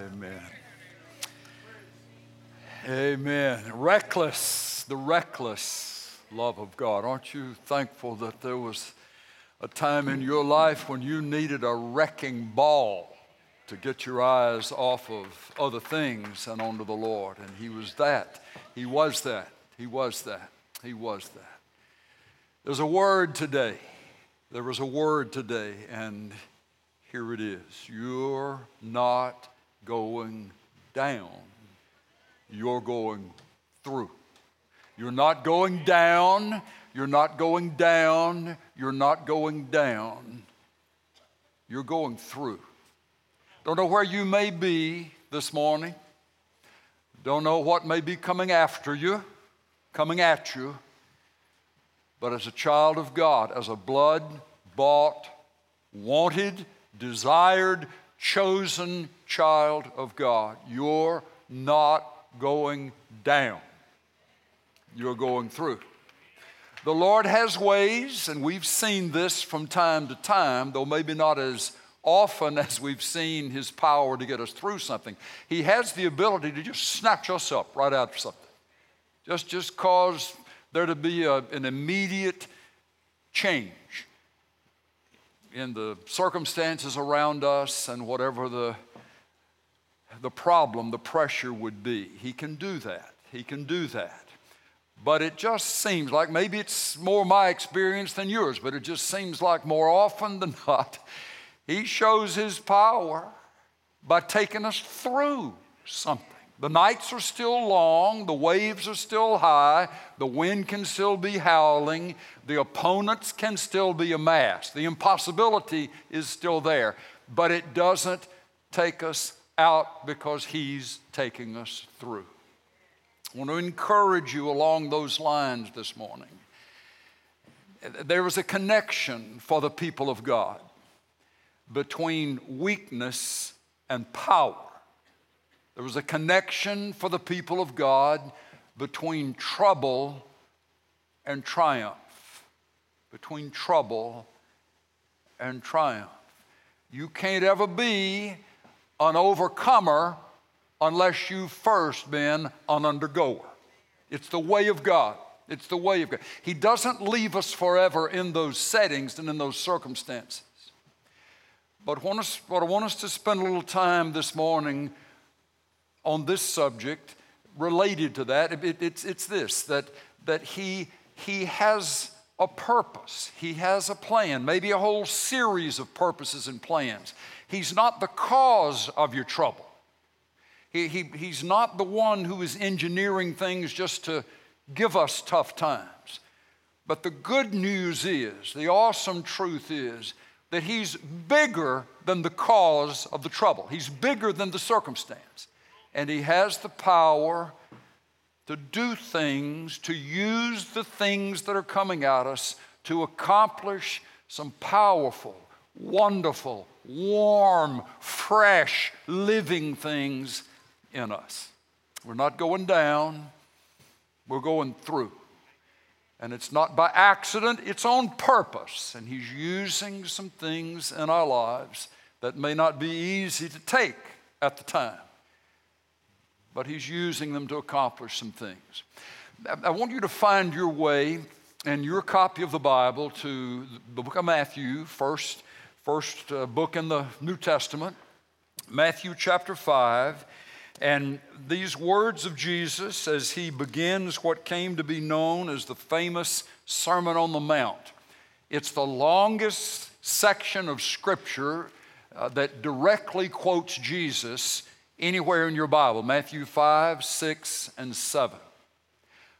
Amen. Amen. Reckless, the reckless love of God. Aren't you thankful that there was a time in your life when you needed a wrecking ball to get your eyes off of other things and onto the Lord? And He was that. He was that. He was that. He was that. There's a word today. There was a word today, and here it is. You're not going down, you're going through. You're not going down, you're not going down, you're not going down. You're going through. Don't know where you may be this morning. Don't know what may be coming after you, coming at you. But as a child of God, as a blood bought, wanted, desired, chosen child of God, you're not going down. You're going through. The Lord has ways, and we've seen this from time to time, though maybe not as often as we've seen His power to get us through something. He has the ability to just snatch us up right out of something. Just, just cause there to be a, an immediate change in the circumstances around us and whatever the, the problem, the pressure would be. He can do that. He can do that. But it just seems like maybe it's more my experience than yours, but it just seems like more often than not, He shows His power by taking us through something. The nights are still long, the waves are still high, the wind can still be howling, the opponents can still be amassed. The impossibility is still there, but it doesn't take us out because He's taking us through. I want to encourage you along those lines this morning. There is a connection for the people of God between weakness and power. There was a connection for the people of God between trouble and triumph. Between trouble and triumph. You can't ever be an overcomer unless you've first been an undergoer. It's the way of God. It's the way of God. He doesn't leave us forever in those settings and in those circumstances. But what I want us to spend a little time this morning on this subject related to that. It, it, it's, it's this that, that he, he has a purpose, he has a plan, maybe a whole series of purposes and plans. He's not the cause of your trouble. He, he, he's not the one who is engineering things just to give us tough times. But the good news is, the awesome truth is, that he's bigger than the cause of the trouble. He's bigger than the circumstance and He has the power to do things, to use the things that are coming at us to accomplish some powerful, wonderful, warm, fresh, living things in us. We're not going down, we're going through. And it's not by accident, it's on purpose. And He's using some things in our lives that may not be easy to take at the time but he's using them to accomplish some things. I want you to find your way in your copy of the Bible to the book of Matthew, first, first uh, book in the New Testament, Matthew chapter 5. And these words of Jesus as he begins what came to be known as the famous Sermon on the Mount. It's the longest section of Scripture uh, that directly quotes Jesus anywhere in your Bible Matthew 5, 6, and 7.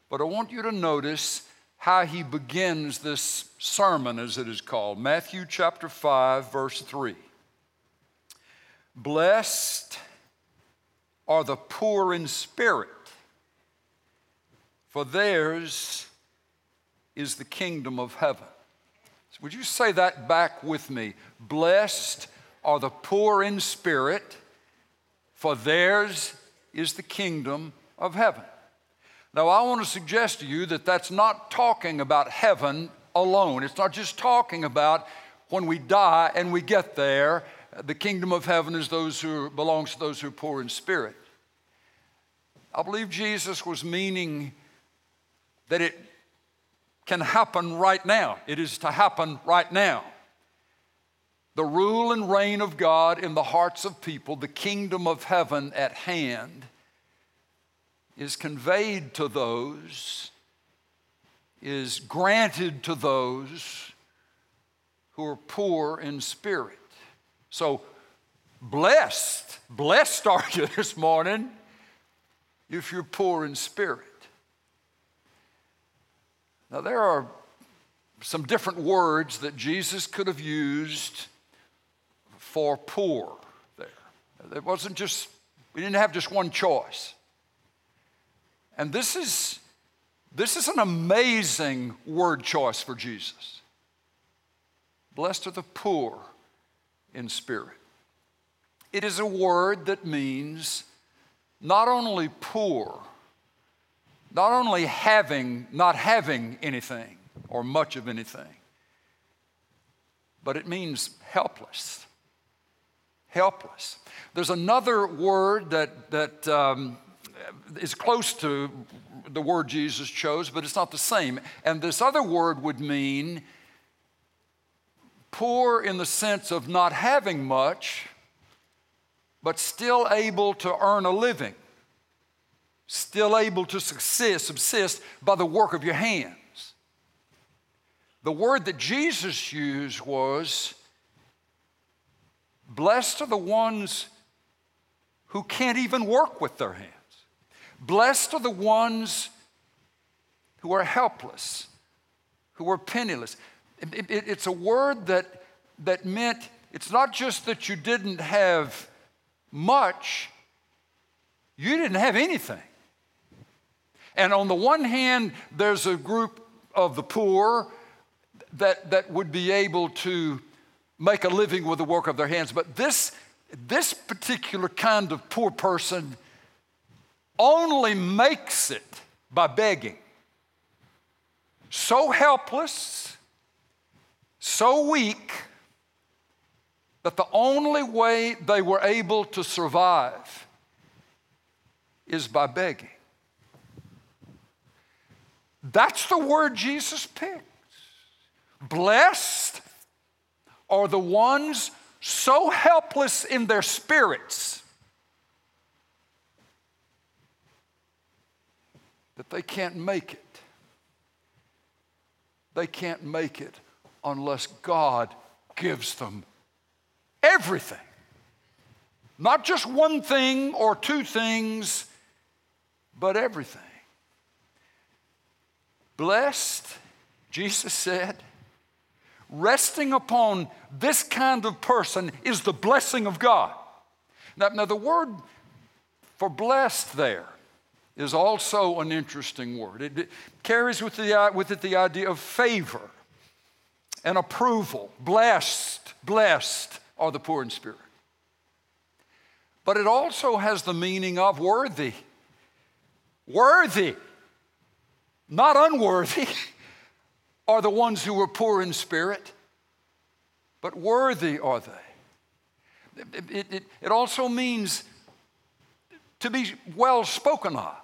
But I want you to notice how he begins this sermon, as it is called. Matthew chapter 5, verse 3. Blessed are the poor in spirit, for theirs is the kingdom of heaven. Would you say that back with me? Blessed are the poor in spirit for theirs is the kingdom of heaven. Now, I want to suggest to you that that's not talking about heaven alone. It's not just talking about when we die and we get there the kingdom of heaven is those who belongs to those who are poor in spirit. I believe Jesus was meaning that it can happen right now. It is to happen right now. The rule and reign of God in the hearts of people, the kingdom of heaven at hand, is conveyed to those, is granted to those who are poor in spirit. So, blessed, blessed are you this morning if you're poor in spirit. Now, there are some different words that Jesus could have used for poor there. It wasn't just, we didn't have just one choice. And this is, this is an amazing word choice for Jesus. Blessed are the poor in spirit. It is a word that means not only poor, not only having, not having anything or much of anything, but it means helpless. Helpless. There's another word that, that um, is close to the word Jesus chose, but it's not the same. And this other word would mean poor in the sense of not having much, but still able to earn a living, still able to subsist, subsist by the work of your hands. The word that Jesus used was blessed are the ones who can't even work with their hands. Blessed are the ones who are helpless, who are penniless. It, it, it's a word that, that meant it's not just that you didn't have much, you didn't have anything. And on the one hand, there's a group of the poor that, that would be able to make a living with the work of their hands. But this, this particular kind of poor person only makes it by begging. So helpless, so weak, that the only way they were able to survive is by begging. That's the word Jesus picked. Blessed are the ones so helpless in their spirits that they can't make it. They can't make it unless God gives them everything. Not just one thing or two things, but everything. Blessed, Jesus said, resting upon this kind of person is the blessing of God. Now, now the word for blessed there is also an interesting word. It, it carries with, the, uh, with it the idea of favor and approval. Blessed, blessed are the poor in spirit. But it also has the meaning of worthy. Worthy, not unworthy, are the ones who are poor in spirit, but worthy are they. It, it, it also means to be well spoken of.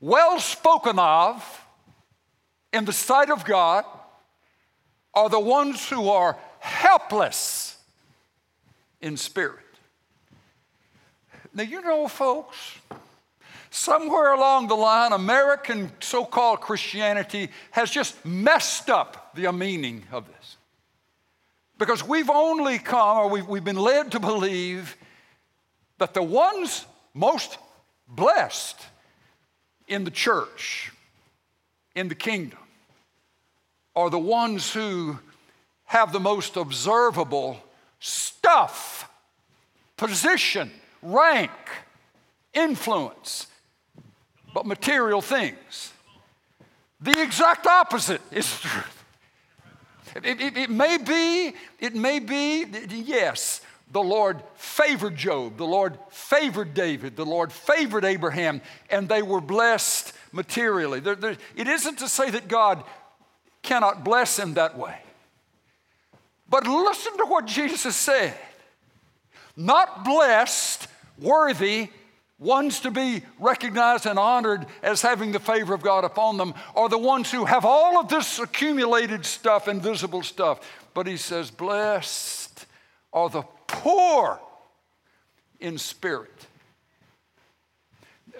Well spoken of in the sight of God are the ones who are helpless in spirit. Now, you know, folks, somewhere along the line, American so called Christianity has just messed up the meaning of this. Because we've only come, or we've, we've been led to believe that the ones most blessed in the church, in the kingdom, are the ones who have the most observable stuff, position, rank, influence, but material things. The exact opposite is the truth. It, it, it, may be, it may be, yes, the Lord favored Job, the Lord favored David, the Lord favored Abraham, and they were blessed materially. There, there, it isn't to say that God cannot bless him that way. But listen to what Jesus said not blessed, worthy, ones to be recognized and honored as having the favor of God upon them are the ones who have all of this accumulated stuff, invisible stuff. But he says, blessed are the poor in spirit.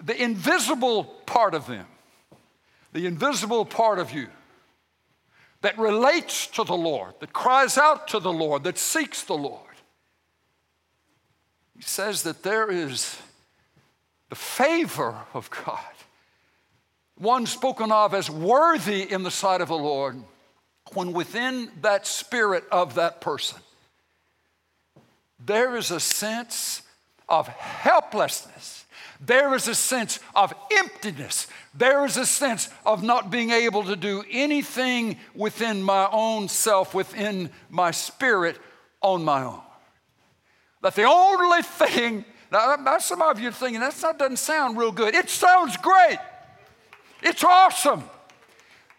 The invisible part of them, the invisible part of you that relates to the Lord, that cries out to the Lord, that seeks the Lord. He says that there is the favor of God, one spoken of as worthy in the sight of the Lord, when within that spirit of that person, there is a sense of helplessness. There is a sense of emptiness. There is a sense of not being able to do anything within my own self, within my spirit, on my own. That the only thing, now some of you are thinking, that doesn't sound real good. It sounds great. It's awesome.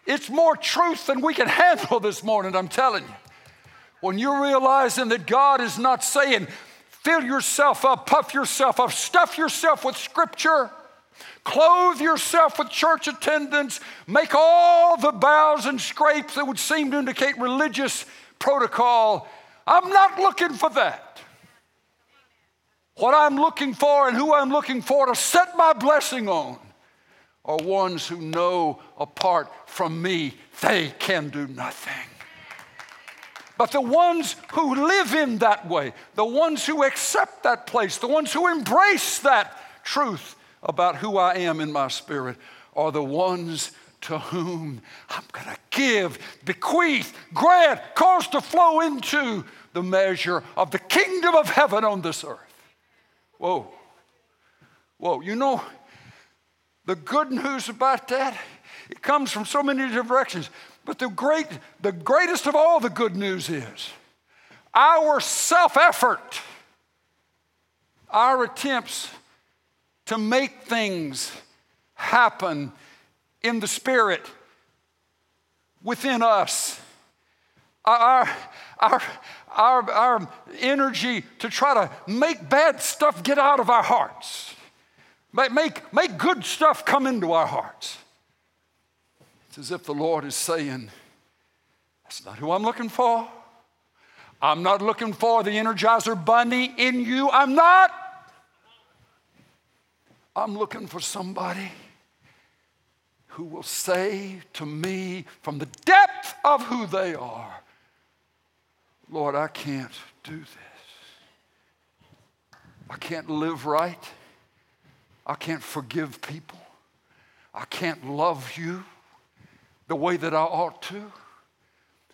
It's more truth than we can handle this morning, I'm telling you. When you're realizing that God is not saying, fill yourself up, puff yourself up, stuff yourself with scripture, clothe yourself with church attendance, make all the bows and scrapes that would seem to indicate religious protocol. I'm not looking for that. What I'm looking for and who I'm looking for to set my blessing on are ones who know apart from me they can do nothing. But the ones who live in that way, the ones who accept that place, the ones who embrace that truth about who I am in my spirit, are the ones to whom I'm going to give, bequeath, grant, cause to flow into the measure of the kingdom of heaven on this earth. Whoa. Whoa. You know, the good news about that, it comes from so many directions. But the, great, the greatest of all the good news is our self effort, our attempts to make things happen in the Spirit within us. Our, our, our, our energy to try to make bad stuff get out of our hearts, make, make, good stuff come into our hearts. It's as if the Lord is saying, That's not who I'm looking for. I'm not looking for the Energizer Bunny in you. I'm not. I'm looking for somebody who will say to me from the depth of who they are, Lord, I can't do this. I can't live right. I can't forgive people. I can't love you the way that I ought to.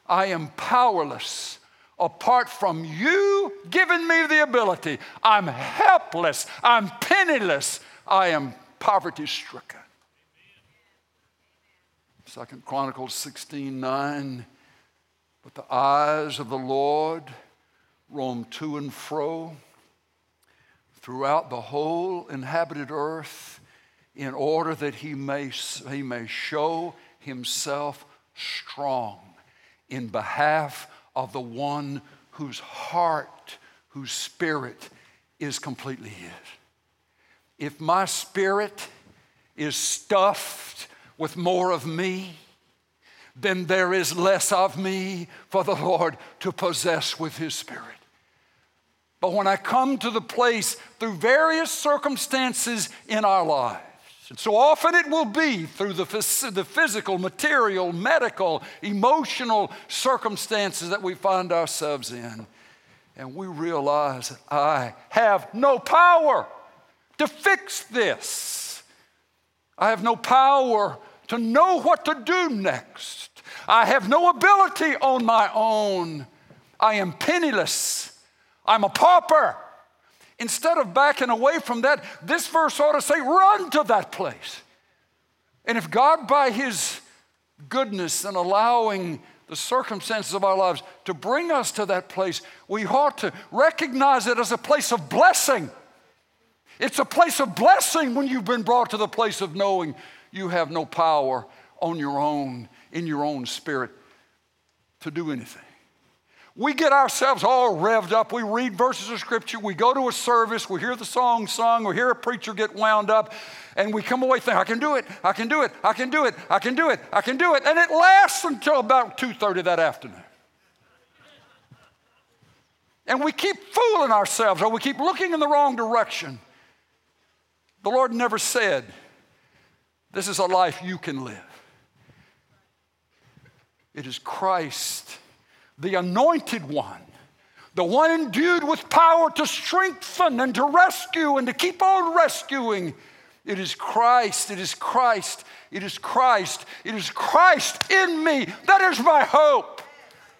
I am powerless apart from you giving me the ability. I'm helpless. I'm penniless. I am poverty stricken. Second Chronicles 16 9 but the eyes of the Lord roam to and fro throughout the whole inhabited earth in order that he may, he may show himself strong in behalf of the one whose heart, whose spirit is completely his. If my spirit is stuffed with more of me, then there is less of me for the Lord to possess with His Spirit. But when I come to the place through various circumstances in our lives, and so often it will be through the, the physical, material, medical, emotional circumstances that we find ourselves in, and we realize I have no power to fix this. I have no power to know what to do next. I have no ability on my own. I am penniless. I'm a pauper. Instead of backing away from that, this verse ought to say, run to that place. And if God, by His goodness and allowing the circumstances of our lives to bring us to that place, we ought to recognize it as a place of blessing. It's a place of blessing when you've been brought to the place of knowing you have no power on your own, in your own spirit, to do anything. We get ourselves all revved up. We read verses of scripture. We go to a service. We hear the song sung. We hear a preacher get wound up. And we come away thinking, I can do it. I can do it. I can do it. I can do it. I can do it. And it lasts until about 2.30 that afternoon. And we keep fooling ourselves or we keep looking in the wrong direction. The Lord never said, This is a life you can live. It is Christ the anointed one, the one endued with power to strengthen and to rescue and to keep on rescuing. It is Christ, it is Christ, it is Christ, it is Christ in me. That is my hope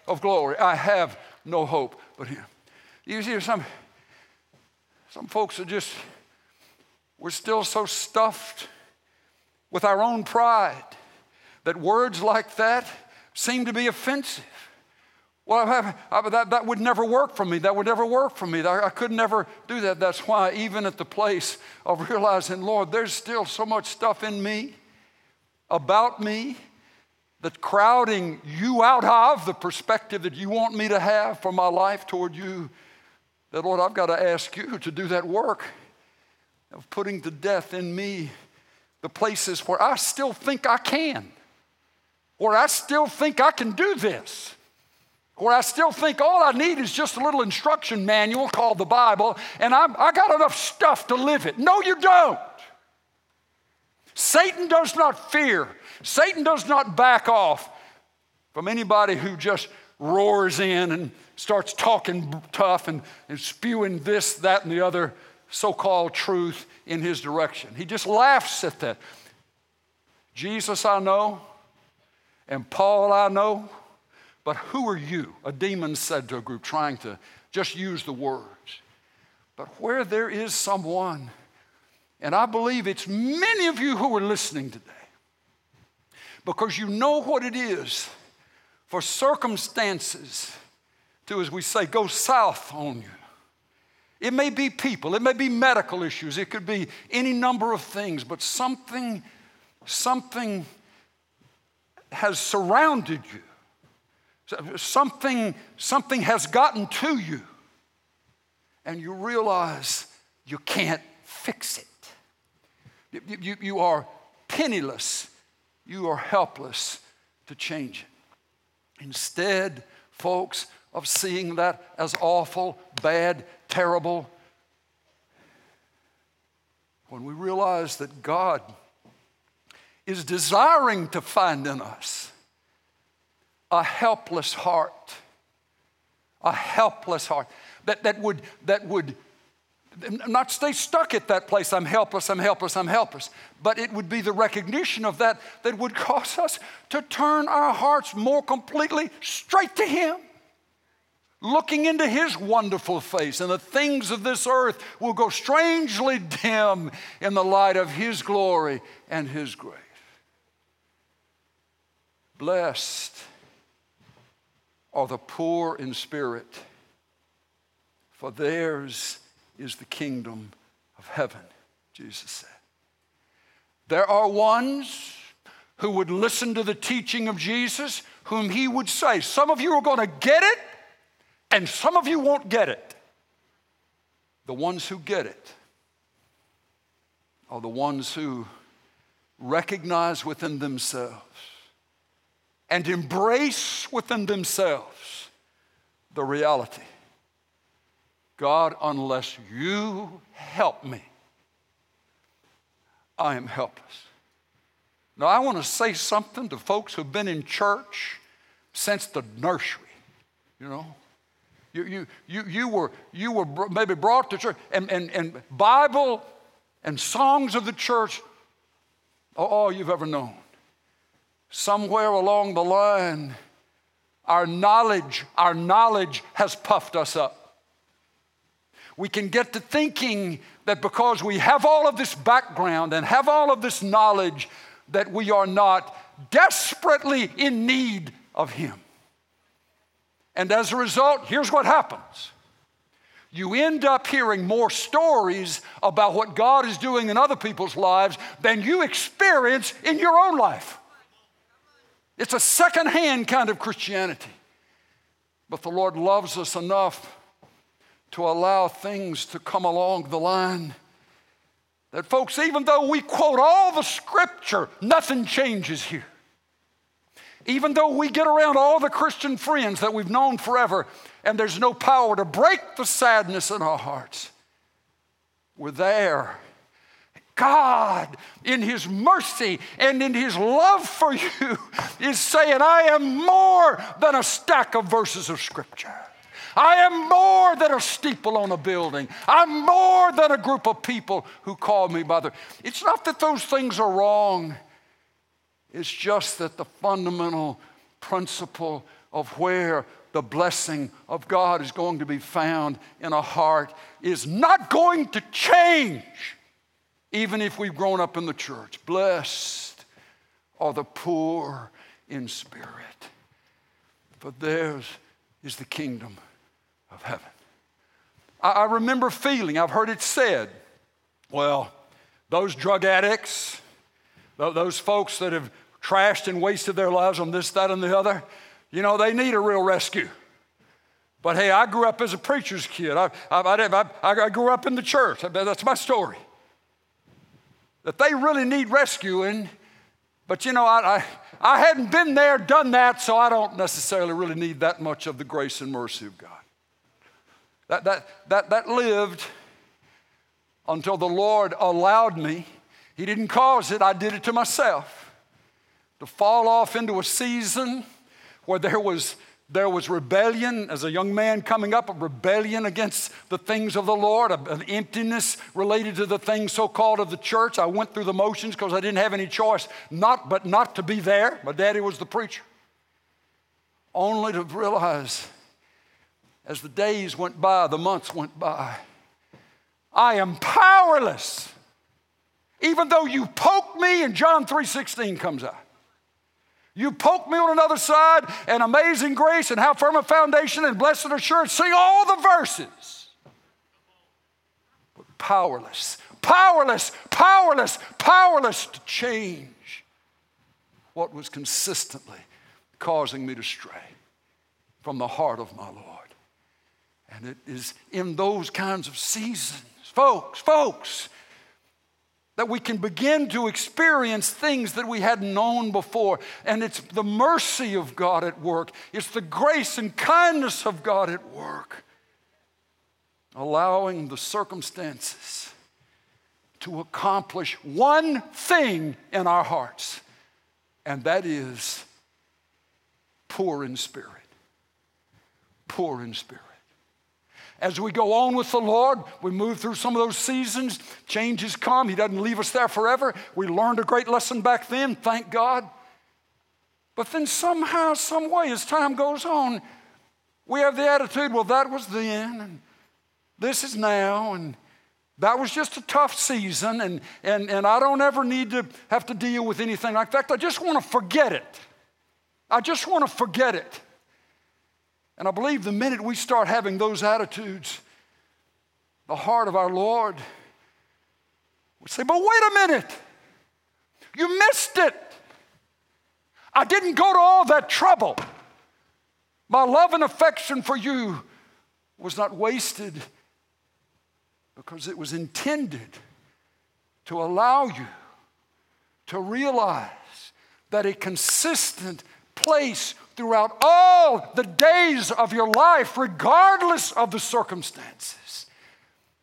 of glory. I have no hope but Him. You see, some, some folks are just, we're still so stuffed with our own pride that words like that seem to be offensive. Well, I, I, that, that would never work for me. That would never work for me. I, I could never do that. That's why, even at the place of realizing, Lord, there's still so much stuff in me, about me, that crowding you out of the perspective that you want me to have for my life toward you, that, Lord, I've got to ask you to do that work of putting to death in me the places where I still think I can, where I still think I can do this where I still think all I need is just a little instruction manual called the Bible, and I'm, I got enough stuff to live it. No, you don't. Satan does not fear, Satan does not back off from anybody who just roars in and starts talking tough and, and spewing this, that, and the other so called truth in his direction. He just laughs at that. Jesus, I know, and Paul, I know. But who are you? A demon said to a group trying to just use the words. But where there is someone, and I believe it's many of you who are listening today, because you know what it is for circumstances to, as we say, go south on you. It may be people, it may be medical issues, it could be any number of things, but something, something has surrounded you Something, something has gotten to you, and you realize you can't fix it. You, you, you are penniless, you are helpless to change it. Instead, folks, of seeing that as awful, bad, terrible, when we realize that God is desiring to find in us a helpless heart. A helpless heart that, that, would, that would not stay stuck at that place, I'm helpless, I'm helpless, I'm helpless, but it would be the recognition of that that would cause us to turn our hearts more completely straight to Him. Looking into His wonderful face, and the things of this earth will go strangely dim in the light of His glory and His grace. Blessed are the poor in spirit, for theirs is the kingdom of heaven, Jesus said. There are ones who would listen to the teaching of Jesus, whom he would say, Some of you are going to get it, and some of you won't get it. The ones who get it are the ones who recognize within themselves and embrace within themselves the reality God, unless you help me, I am helpless. Now, I want to say something to folks who've been in church since the nursery, you know. You, you, you, you, were, you were maybe brought to church, and, and, and Bible and songs of the church are all you've ever known somewhere along the line, our knowledge, our knowledge has puffed us up. We can get to thinking that because we have all of this background and have all of this knowledge, that we are not desperately in need of Him. And as a result, here's what happens you end up hearing more stories about what God is doing in other people's lives than you experience in your own life. It's a secondhand kind of Christianity. But the Lord loves us enough to allow things to come along the line that, folks, even though we quote all the scripture, nothing changes here. Even though we get around all the Christian friends that we've known forever, and there's no power to break the sadness in our hearts, we're there. God, in His mercy and in His love for you, is saying, I am more than a stack of verses of Scripture. I am more than a steeple on a building. I'm more than a group of people who call me by the. It's not that those things are wrong, it's just that the fundamental principle of where the blessing of God is going to be found in a heart is not going to change, even if we've grown up in the church. Blessed are the poor in spirit, for theirs is the kingdom of heaven. I, remember feeling, I've heard it said, well, those drug addicts, those folks that have trashed and wasted their lives on this, that, and the other, you know, they need a real rescue. But hey, I grew up as a preacher's kid. I, I, I, I grew up in the church. That's my story. That they really need rescuing, but you know, I, I, I hadn't been there, done that, so I don't necessarily really need that much of the grace and mercy of God. That, that, that, that lived until the Lord allowed me. He didn't cause it, I did it to myself. To fall off into a season where there was, there was rebellion as a young man coming up, a rebellion against the things of the Lord, an emptiness related to the things so called of the church. I went through the motions because I didn't have any choice, not but not to be there. My daddy was the preacher. Only to realize as the days went by, the months went by, I am powerless. Even though you poke me and John 3:16 comes out. You poke me on another side and amazing grace and how firm a foundation and blessed assurance. Sing all the verses. But powerless, powerless, powerless, powerless to change what was consistently causing me to stray from the heart of my Lord. And it is in those kinds of seasons, folks, folks, that we can begin to experience things that we hadn't known before. And it's the mercy of God at work, it's the grace and kindness of God at work, allowing the circumstances to accomplish one thing in our hearts, and that is poor in spirit. Poor in spirit. As we go on with the Lord, we move through some of those seasons. Changes come. He doesn't leave us there forever. We learned a great lesson back then, thank God. But then somehow, some way, as time goes on, we have the attitude, well, that was then, and this is now, and that was just a tough season, and, and, and I don't ever need to have to deal with anything like that. I just want to forget it. I just want to forget it. And I believe the minute we start having those attitudes, the heart of our Lord would say, But wait a minute, you missed it. I didn't go to all that trouble. My love and affection for you was not wasted because it was intended to allow you to realize that a consistent place throughout all the days of your life, regardless of the circumstances,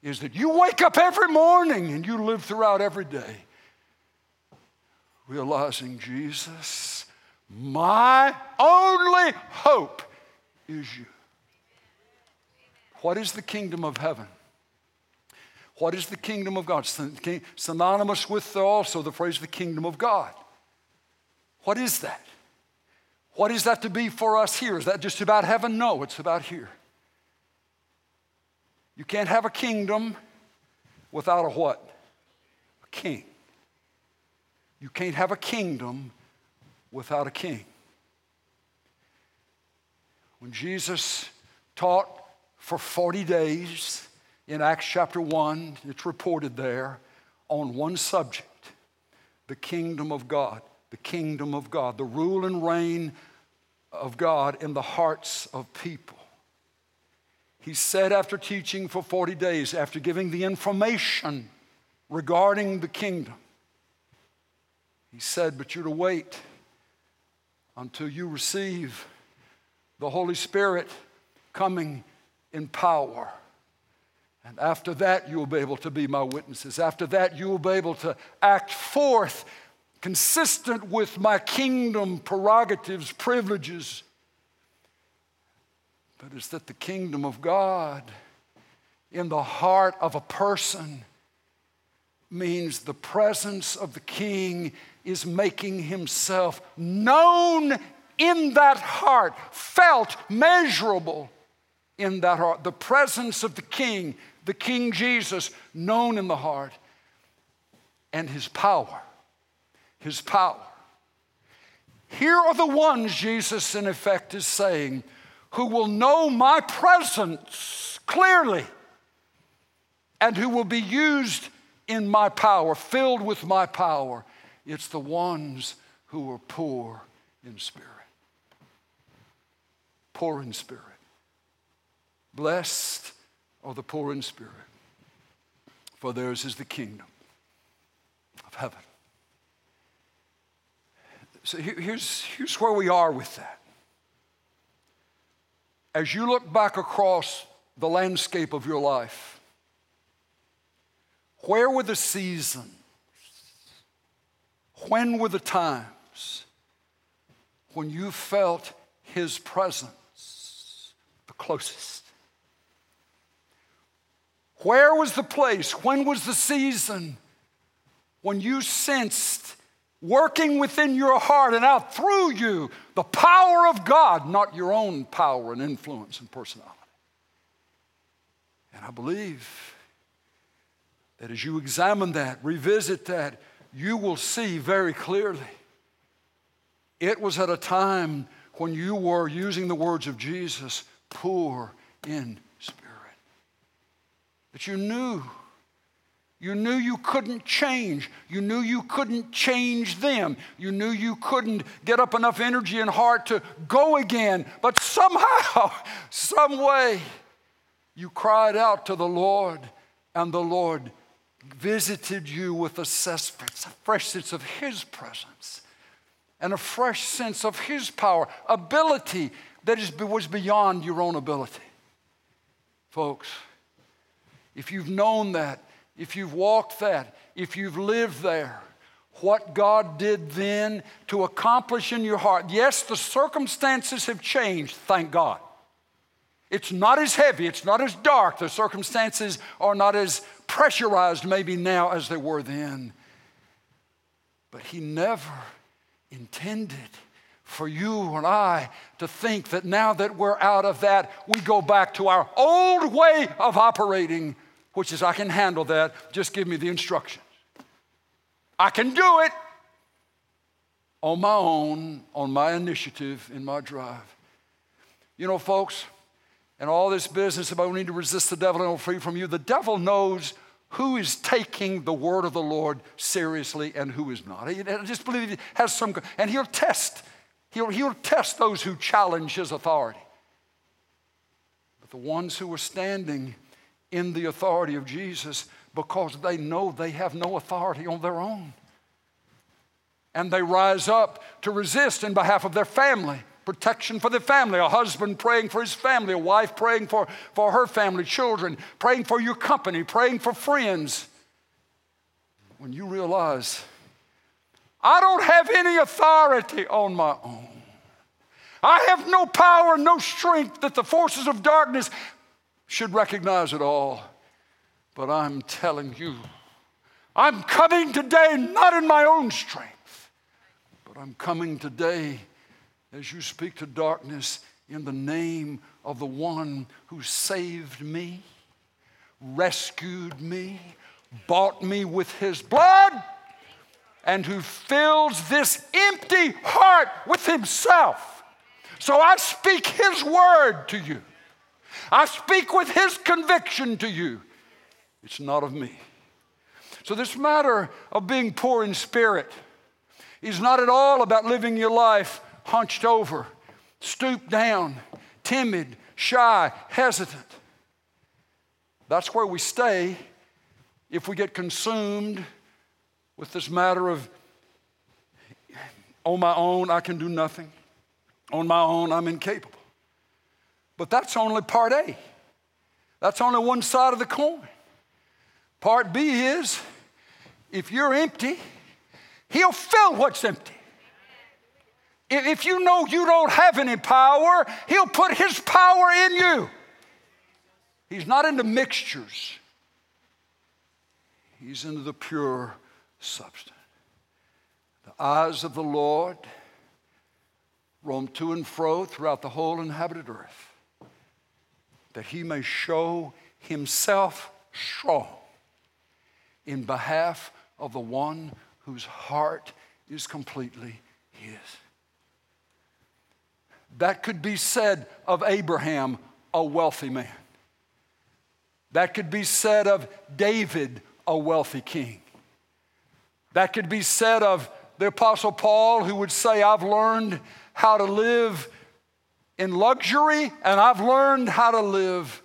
is that you wake up every morning and you live throughout every day realizing Jesus, my only hope is you. What is the kingdom of heaven? What is the kingdom of God? Synonymous with also the phrase the kingdom of God. What is that? What is that to be for us here? Is that just about heaven? No, it's about here. You can't have a kingdom without a what? A king. You can't have a kingdom without a king. When Jesus taught for 40 days in Acts chapter 1, it's reported there, on one subject the kingdom of God the kingdom of God, the rule and reign of God in the hearts of people. he said after teaching for 40 days, after giving the information regarding the kingdom, he said, But you're to wait until you receive the Holy Spirit coming in power. And after that, you will be able to be my witnesses. After that, you will be able to act forth consistent with my kingdom prerogatives, privileges. But it's that the kingdom of God in the heart of a person means the presence of the king is making himself known in that heart, felt, measurable in that heart. The presence of the king, the King Jesus, known in the heart, and his power. His power. Here are the ones, Jesus in effect is saying, who will know my presence clearly and who will be used in my power, filled with my power. It's the ones who are poor in spirit. Poor in spirit. Blessed are the poor in spirit, for theirs is the kingdom of heaven. So here's, here's where we are with that. As you look back across the landscape of your life, where were the seasons? When were the times when you felt His presence the closest? Where was the place? When was the season when you sensed working within your heart and out through you the power of God, not your own power and influence and personality? And I believe that as you examine that, revisit that, you will see very clearly. It was at a time when you were using the words of Jesus, poor in spirit. That you knew. You knew you couldn't change. You knew you couldn't change them. You knew you couldn't get up enough energy and heart to go again. But somehow, some way, you cried out to the Lord, and the Lord visited you with a, fresh sense of His presence and a fresh sense of His power, ability that is, was beyond your own ability. Folks, if you've known that, if you've walked that, if you've lived there, what God did then to accomplish in your heart. Yes, the circumstances have changed, thank God. It's not as heavy, it's not as dark, the circumstances are not as pressurized maybe now as they were then. But He never intended for you and I to think that now that we're out of that, we go back to our old way of operating, which is I can handle that, just give me the instructions. I can do it on my own, on my initiative, in my drive. You know, folks, and all this business about we need to resist the devil and he'll free from you, the devil knows who is taking the word of the Lord seriously and who is not. I just believe he has some, and he'll test, he'll, he'll test those who challenge his authority. But the ones who are standing in the authority of Jesus because they know they have no authority on their own. And they rise up to resist in behalf of their family protection for the family, a husband praying for his family, a wife praying for, for her family, children, praying for your company, praying for friends. When you realize, I don't have any authority on my own. I have no power, no strength that the forces of darkness should recognize it all. But I'm telling you, I'm coming today not in my own strength, but I'm coming today as you speak to darkness in the name of the one who saved me, rescued me, bought me with his blood, and who fills this empty heart with himself. So I speak his word to you. I speak with his conviction to you. It's not of me. So, this matter of being poor in spirit is not at all about living your life hunched over, stooped down, timid, shy, hesitant. That's where we stay if we get consumed with this matter of on my own, I can do nothing. On my own, I'm incapable. But that's only part A. That's only one side of the coin. Part B is if you're empty, He'll fill what's empty. If you know you don't have any power, He'll put His power in you. He's not into mixtures, He's into the pure substance. The eyes of the Lord roam to and fro throughout the whole inhabited earth, that He may show Himself strong in behalf of the one whose heart is completely His. That could be said of Abraham, a wealthy man. That could be said of David, a wealthy king. That could be said of the Apostle Paul, who would say, I've learned how to live in luxury and I've learned how to live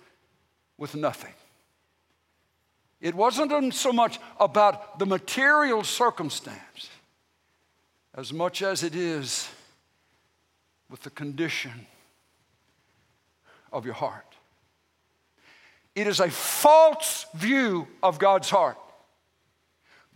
with nothing. It wasn't so much about the material circumstance as much as it is with the condition of your heart. It is a false view of God's heart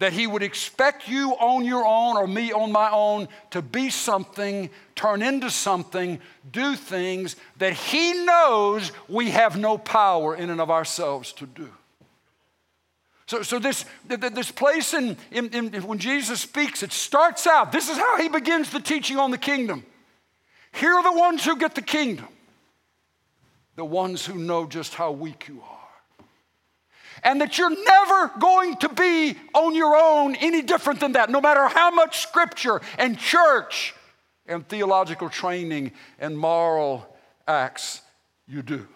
that He would expect you on your own or me on my own to be something, turn into something, do things that He knows we have no power in and of ourselves to do. So, so this, this place in, in, in, when Jesus speaks, it starts out, this is how he begins the teaching on the kingdom. Here are the ones who get the kingdom, the ones who know just how weak you are. And that you're never going to be on your own any different than that, no matter how much scripture and church and theological training and moral acts you do.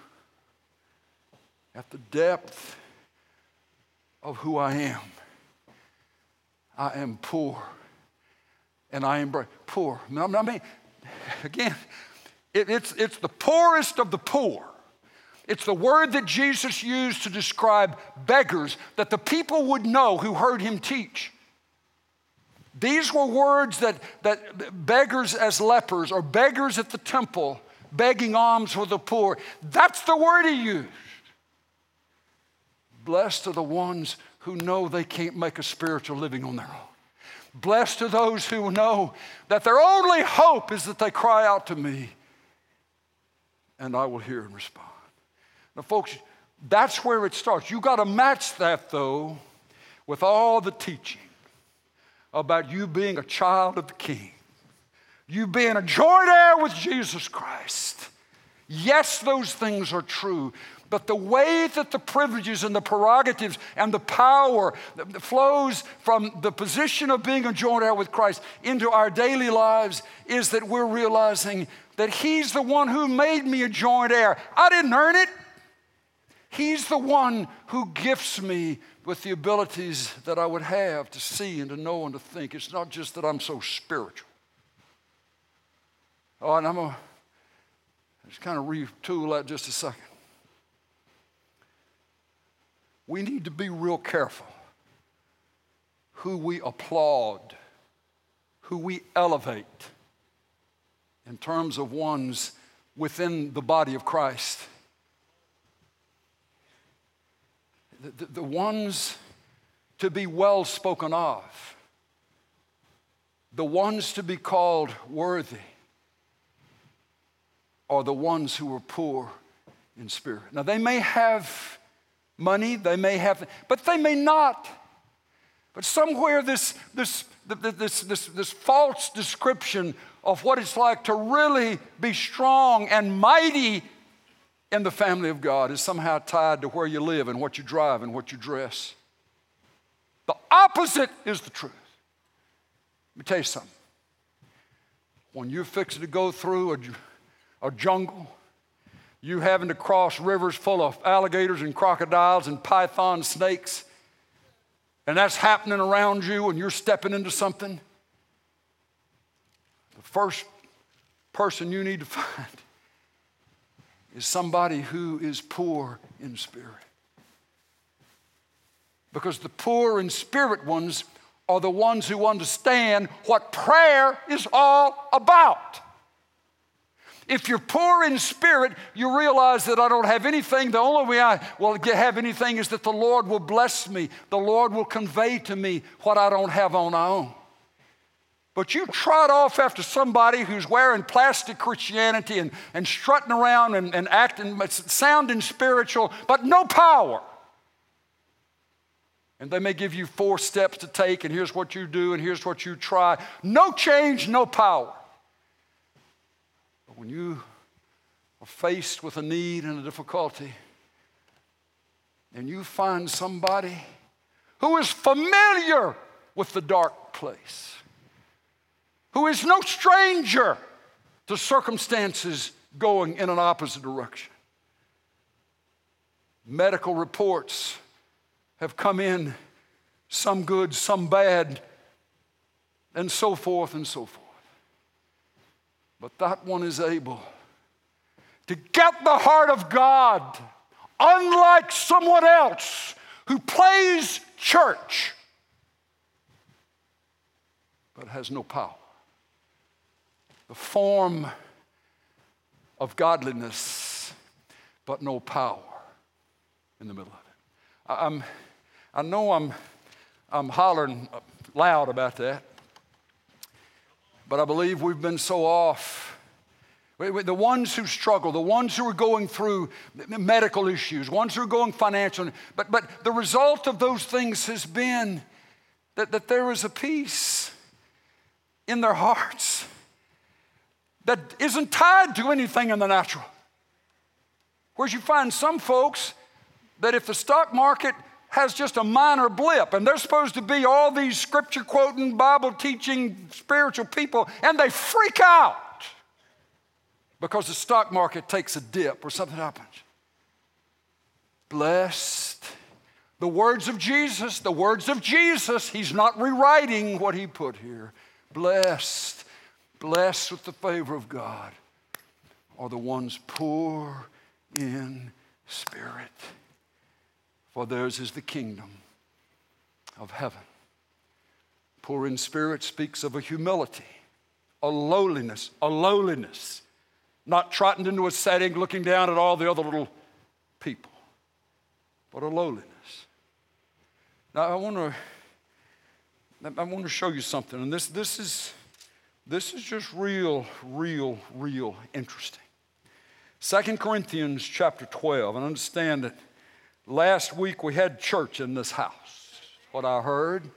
At the depth of who I am, I am poor. And I am poor. I mean, again, it, it's, it's the poorest of the poor. It's the word that Jesus used to describe beggars that the people would know who heard him teach. These were words that, that beggars as lepers or beggars at the temple begging alms for the poor. That's the word he used. Blessed are the ones who know they can't make a spiritual living on their own. Blessed are those who know that their only hope is that they cry out to me and I will hear and respond. Now, folks, that's where it starts. You got to match that, though, with all the teaching about you being a child of the King, you being a joint heir with Jesus Christ. Yes, those things are true, but the way that the privileges and the prerogatives and the power flows from the position of being a joint heir with Christ into our daily lives is that we're realizing that He's the one who made me a joint heir. I didn't earn it. He's the one who gifts me with the abilities that I would have to see and to know and to think. It's not just that I'm so spiritual. Oh, and I'm going to just kind of retool that just a second we need to be real careful who we applaud, who we elevate in terms of ones within the body of Christ. The, the, ones to be well spoken of, the ones to be called worthy, are the ones who are poor in spirit. Now, they may have money, they may have, but they may not. But somewhere, this, this, this, this, this false description of what it's like to really be strong and mighty in the family of God is somehow tied to where you live and what you drive and what you dress. The opposite is the truth. Let me tell you something. When you're fixing to go through a, a jungle, you having to cross rivers full of alligators and crocodiles and python snakes, and that's happening around you and you're stepping into something, the first person you need to find is somebody who is poor in spirit. Because the poor in spirit ones are the ones who understand what prayer is all about. If you're poor in spirit, you realize that I don't have anything. The only way I will have anything is that the Lord will bless me. The Lord will convey to me what I don't have on my own. But you trot off after somebody who's wearing plastic Christianity and, and strutting around and, and acting, sounding spiritual, but no power. And they may give you four steps to take, and here's what you do, and here's what you try. No change, no power. But when you are faced with a need and a difficulty, and you find somebody who is familiar with the dark place, who is no stranger to circumstances going in an opposite direction. Medical reports have come in, some good, some bad, and so forth and so forth. But that one is able to get the heart of God, unlike someone else who plays church but has no power. Form of godliness, but no power in the middle of it. I'm, I know I'm, I'm hollering loud about that. But I believe we've been so off. The ones who struggle, the ones who are going through medical issues, ones who are going financial, but, but the result of those things has been that, that there is a peace in their hearts that isn't tied to anything in the natural. Whereas you find some folks that if the stock market has just a minor blip. And they're supposed to be all these scripture quoting, Bible teaching, spiritual people, and they freak out because the stock market takes a dip or something happens. Blessed. The words of Jesus, the words of Jesus, he's not rewriting what he put here. Blessed, blessed with the favor of God are the ones poor in spirit for theirs is the kingdom of heaven. Poor in spirit speaks of a humility, a lowliness, a lowliness, not trotting into a setting looking down at all the other little people, but a lowliness. Now, I want to. I want to show you something, and this, this, is, this is just real, real, real interesting. Second Corinthians chapter 12, and understand that Last week we had church in this house. What I heard.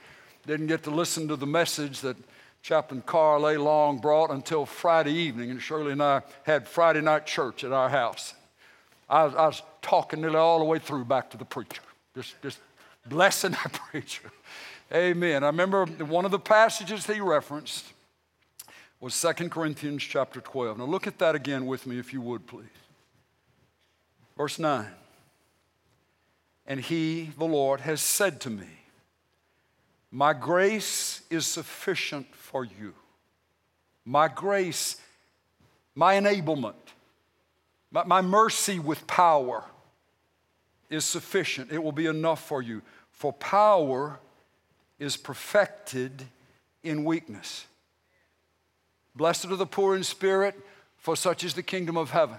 Didn't get to listen to the message that Chaplain Carl A. Long brought until Friday evening, and Shirley and I had Friday night church at our house. I was, I was talking nearly all the way through back to the preacher, just, just blessing that preacher. Amen. I remember one of the passages he referenced was Second Corinthians chapter 12. Now look at that again with me, if you would, please. Verse 9. And he, the Lord, has said to me, My grace is sufficient for you. My grace, my enablement, my, my mercy with power is sufficient. It will be enough for you. For power is perfected in weakness. Blessed are the poor in spirit, for such is the kingdom of heaven.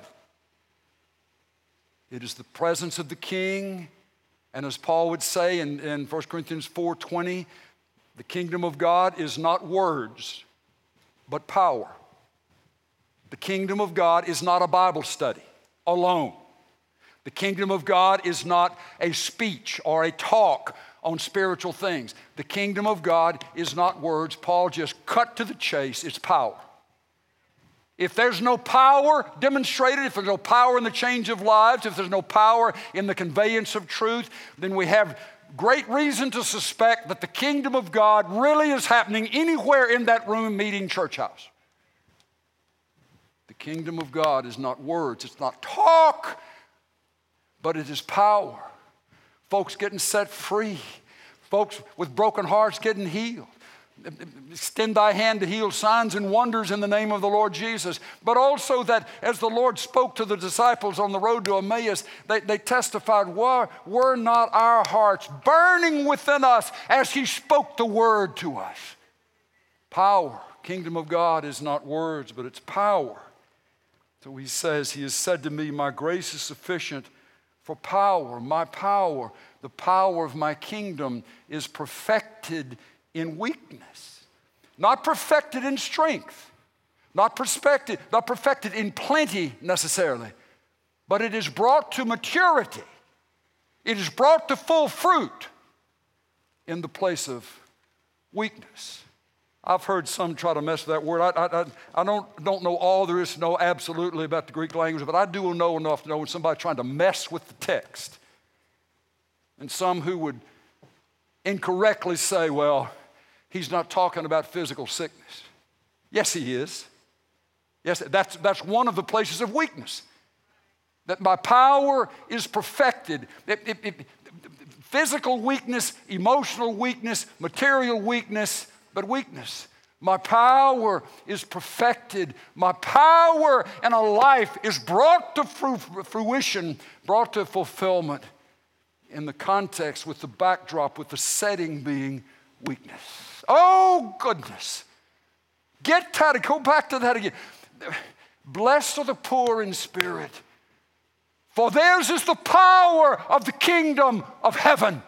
It is the presence of the king and as Paul would say in, in 1 Corinthians 4:20, the kingdom of God is not words, but power. The kingdom of God is not a Bible study alone. The kingdom of God is not a speech or a talk on spiritual things. The kingdom of God is not words. Paul just cut to the chase, it's power. If there's no power demonstrated, if there's no power in the change of lives, if there's no power in the conveyance of truth, then we have great reason to suspect that the kingdom of God really is happening anywhere in that room meeting church house. The kingdom of God is not words, it's not talk, but it is power. Folks getting set free, folks with broken hearts getting healed, extend thy hand to heal signs and wonders in the name of the Lord Jesus. But also that as the Lord spoke to the disciples on the road to Emmaus, they, they testified, were, were not our hearts burning within us as he spoke the word to us? Power. Kingdom of God is not words, but it's power. So he says, He has said to me, My grace is sufficient for power. My power, the power of my kingdom, is perfected in weakness, not perfected in strength, not perfected, not perfected in plenty necessarily, but it is brought to maturity. It is brought to full fruit in the place of weakness. I've heard some try to mess with that word. I, I, I don't, don't know all there is to know absolutely about the Greek language, but I do know enough to know when somebody's trying to mess with the text. And some who would incorrectly say, well, he's not talking about physical sickness. Yes, he is. Yes, that's, that's one of the places of weakness. That my power is perfected. It, it, it, physical weakness, emotional weakness, material weakness, but weakness. My power is perfected. My power and a life is brought to fruition, brought to fulfillment in the context, with the backdrop, with the setting being weakness. Oh, goodness. Get tired. Go back to that again. Blessed are the poor in spirit, for theirs is the power of the kingdom of heaven.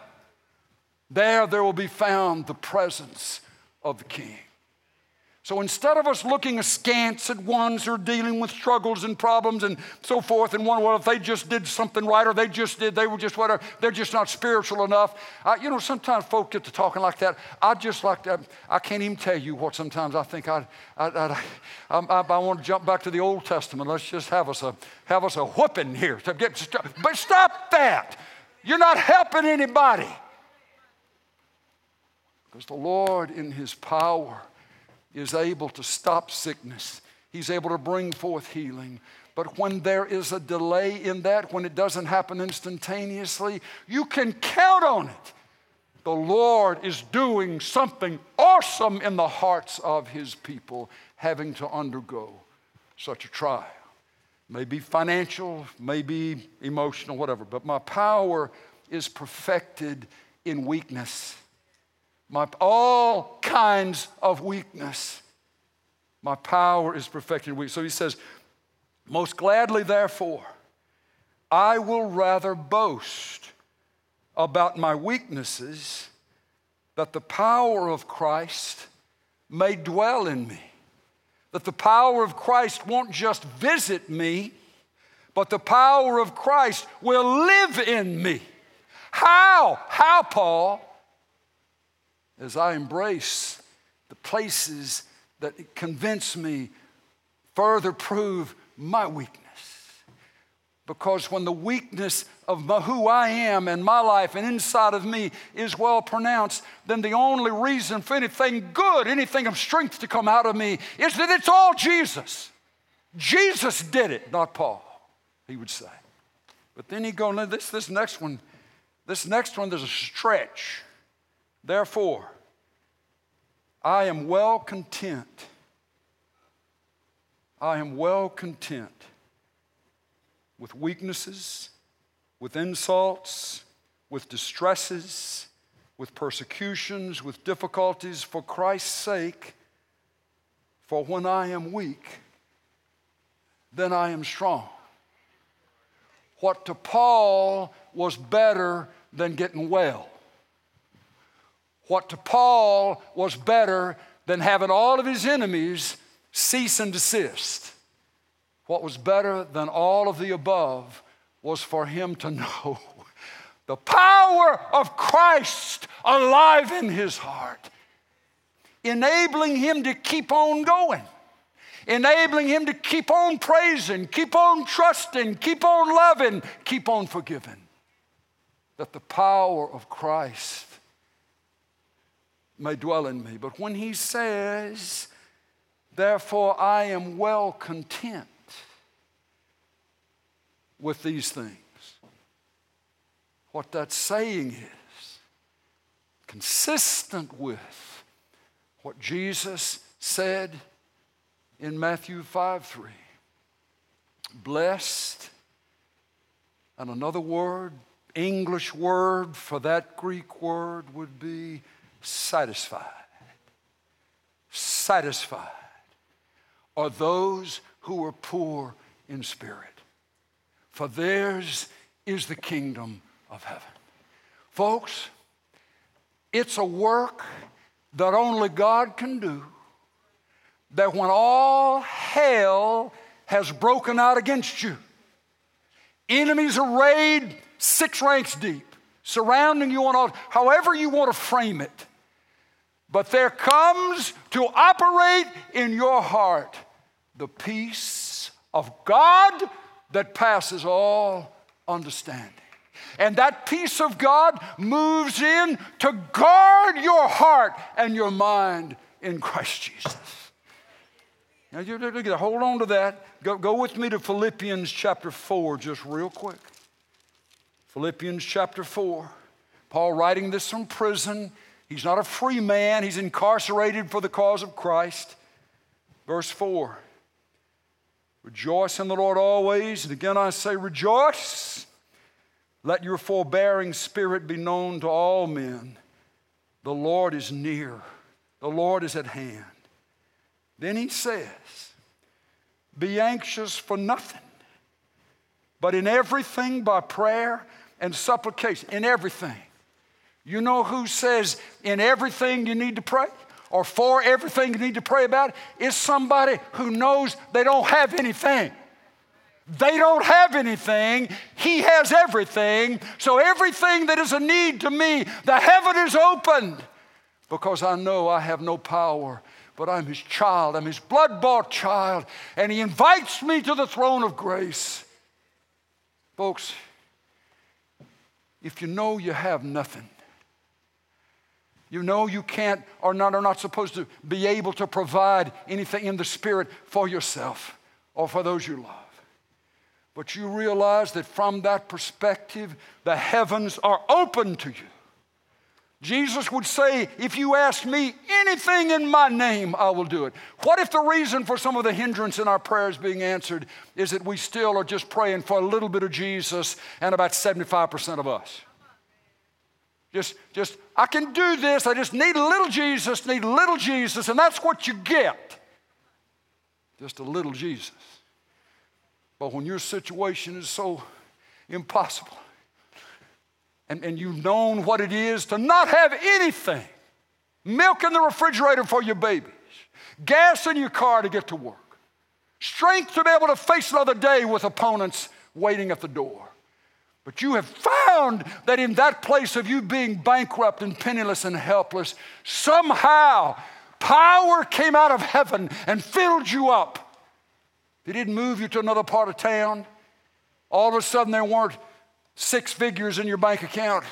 There, there will be found the presence of the king. So instead of us looking askance at ones who are dealing with struggles and problems and so forth, and wonder, well, if they just did something right or they just did, they were just whatever, they're just not spiritual enough. Uh, you know, sometimes folk get to talking like that. I just like to, I can't even tell you what sometimes I think I, I, I, I, I want to jump back to the Old Testament. Let's just have us a, have us a whooping here. To get, but stop that. You're not helping anybody. Because the Lord, in His power, is able to stop sickness, He's able to bring forth healing. But when there is a delay in that, when it doesn't happen instantaneously, you can count on it. The Lord is doing something awesome in the hearts of His people having to undergo such a trial. Maybe financial, maybe emotional, whatever. But my power is perfected in weakness my, all kinds of weakness. My power is perfected in weakness. So he says, Most gladly, therefore, I will rather boast about my weaknesses that the power of Christ may dwell in me. That the power of Christ won't just visit me, but the power of Christ will live in me. How? How, Paul? As I embrace the places that convince me, further prove my weakness. Because when the weakness of my, who I am and my life and inside of me is well pronounced, then the only reason for anything good, anything of strength to come out of me is that it's all Jesus. Jesus did it, not Paul, he would say. But then he goes, this, this next one, this next one, there's a stretch. Therefore, I am well content. I am well content with weaknesses, with insults, with distresses, with persecutions, with difficulties for Christ's sake. For when I am weak, then I am strong. What to Paul was better than getting well what to Paul was better than having all of his enemies cease and desist. What was better than all of the above was for him to know the power of Christ alive in his heart, enabling him to keep on going, enabling him to keep on praising, keep on trusting, keep on loving, keep on forgiving. That the power of Christ may dwell in me. But when he says, Therefore I am well content with these things, what that's saying is consistent with what Jesus said in Matthew 5 3. Blessed, and another word, English word for that Greek word would be satisfied. Satisfied are those who are poor in spirit, for theirs is the kingdom of heaven. Folks, it's a work that only God can do. That when all hell has broken out against you, enemies arrayed six ranks deep, surrounding you on all, however you want to frame it. But there comes to operate in your heart the peace of God that passes all understanding. And that peace of God moves in to guard your heart and your mind in Christ Jesus. Now, you hold on to that. Go, go with me to Philippians chapter 4, just real quick. Philippians chapter 4. Paul writing this from prison. He's not a free man, he's incarcerated for the cause of Christ. Verse 4 Rejoice in the Lord always. And again I say, rejoice. Let your forbearing spirit be known to all men. The Lord is near, the Lord is at hand. Then he says, Be anxious for nothing, but in everything by prayer and supplication. In everything. You know who says in everything you need to pray? Or for everything you need to pray about? Is somebody who knows they don't have anything. They don't have anything. He has everything. So, everything that is a need to me, the heaven is opened because I know I have no power, but I'm His child. I'm His blood bought child. And He invites me to the throne of grace. Folks, if you know you have nothing, you know you can't or not are not supposed to be able to provide anything in the spirit for yourself or for those you love. But you realize that from that perspective, the heavens are open to you. Jesus would say, If you ask me anything in my name, I will do it. What if the reason for some of the hindrance in our prayers being answered is that we still are just praying for a little bit of Jesus and about 75% of us? Just, just, I can do this, I just need a little Jesus, need a little Jesus, and that's what you get. Just a little Jesus. But when your situation is so impossible, and, and you've known what it is to not have anything milk in the refrigerator for your babies, gas in your car to get to work, strength to be able to face another day with opponents waiting at the door. But you have found that in that place of you being bankrupt and penniless and helpless, somehow power came out of heaven and filled you up they didn't move you to another part of town. All of a sudden, there weren't six figures in your bank account.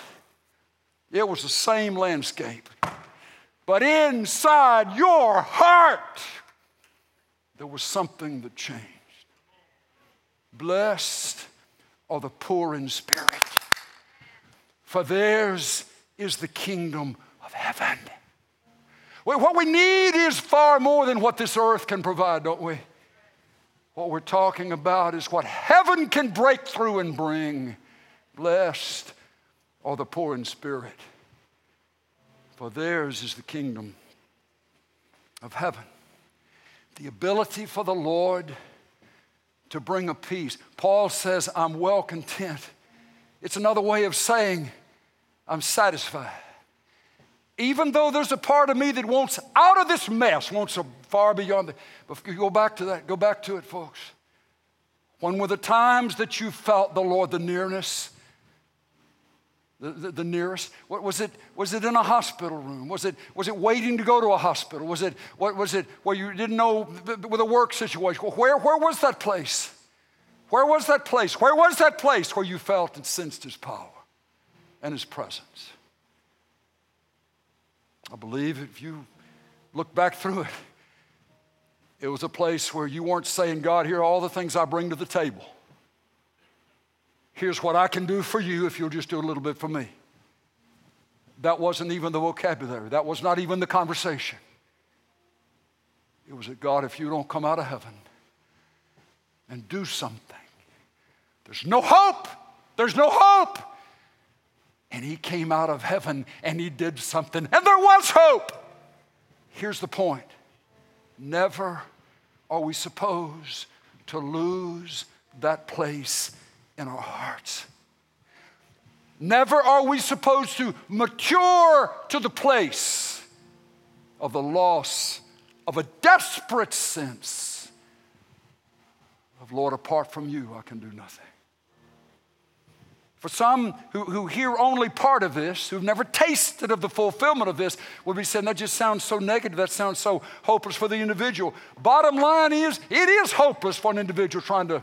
It was the same landscape. But inside your heart, there was something that changed. Blessed are the poor in spirit, for theirs is the kingdom of heaven. What we need is far more than what this earth can provide, don't we? What we're talking about is what heaven can break through and bring. Blessed are the poor in spirit, for theirs is the kingdom of heaven. The ability for the Lord to bring a peace. Paul says, I'm well content. It's another way of saying, I'm satisfied. Even though there's a part of me that wants out of this mess, wants so far beyond the. But go back to that, go back to it, folks. When were the times that you felt the Lord, the nearness? The, the, nearest? What, was, it, was it in a hospital room? Was it, was it waiting to go to a hospital? Was it, what, was it where you didn't know with a work situation? Where, where was that place? Where was that place? Where was that place where you felt and sensed His power and His presence? I believe if you look back through it, it was a place where you weren't saying, God, here are all the things I bring to the table. Here's what I can do for you if you'll just do a little bit for me. That wasn't even the vocabulary, that was not even the conversation. It was that God, if you don't come out of heaven and do something, there's no hope. There's no hope. And he came out of heaven and he did something, and there was hope. Here's the point never are we supposed to lose that place in our hearts. Never are we supposed to mature to the place of the loss of a desperate sense of, Lord, apart from you, I can do nothing. For some who, who hear only part of this, who've never tasted of the fulfillment of this, would be saying that just sounds so negative, that sounds so hopeless for the individual. Bottom line is, it is hopeless for an individual trying to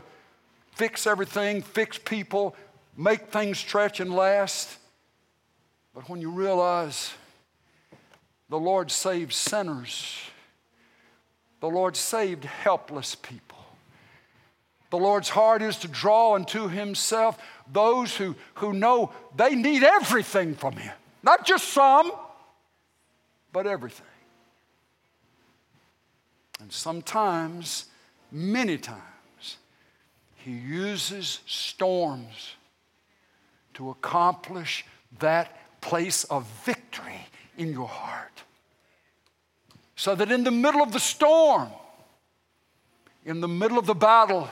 fix everything, fix people, make things stretch and last. But when you realize the Lord saved sinners, the Lord saved helpless people, the Lord's heart is to draw unto Himself those who, who know they need everything from Him. Not just some, but everything. And sometimes, many times, He uses storms to accomplish that place of victory in your heart. So that in the middle of the storm, in the middle of the battle,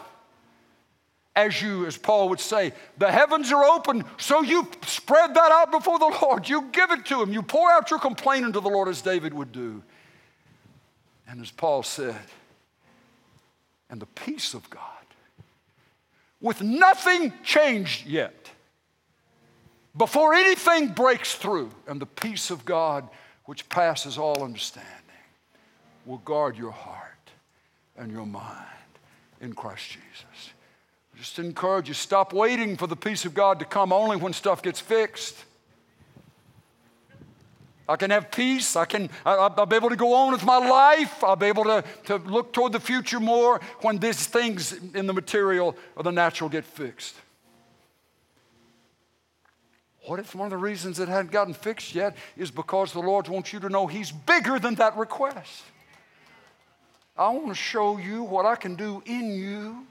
as you, as Paul would say, the heavens are open, so you spread that out before the Lord. You give it to Him. You pour out your complaint to the Lord as David would do. And as Paul said, and the peace of God, with nothing changed yet, before anything breaks through, and the peace of God, which passes all understanding, will guard your heart and your mind in Christ Jesus. Just encourage you, stop waiting for the peace of God to come only when stuff gets fixed. I can have peace. I can, I, will be able to go on with my life. I'll be able to, to look toward the future more when these things in the material or the natural get fixed. What if one of the reasons it hadn't gotten fixed yet is because the Lord wants you to know He's bigger than that request? I want to show you what I can do in you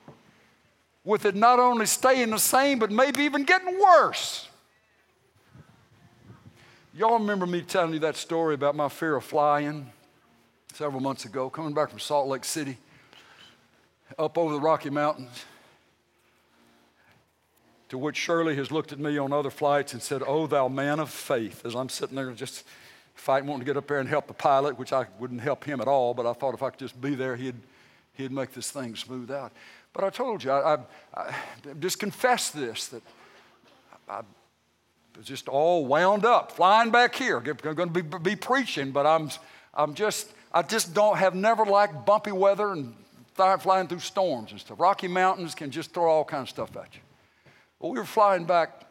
with it not only staying the same, but maybe even getting worse. Y'all remember me telling you that story about my fear of flying several months ago, coming back from Salt Lake City, up over the Rocky Mountains, to which Shirley has looked at me on other flights and said, Oh, thou man of faith, as I'm sitting there just fighting, wanting to get up there and help the pilot, which I wouldn't help him at all, but I thought if I could just be there, he'd, he'd make this thing smooth out. But I told you, I, I, I just confessed this that I, just all wound up, flying back here. I'm going to be, be preaching, but I'm, I'm just, I just don't have never liked bumpy weather and flying through storms and stuff. Rocky Mountains can just throw all kinds of stuff at you. Well, we were flying back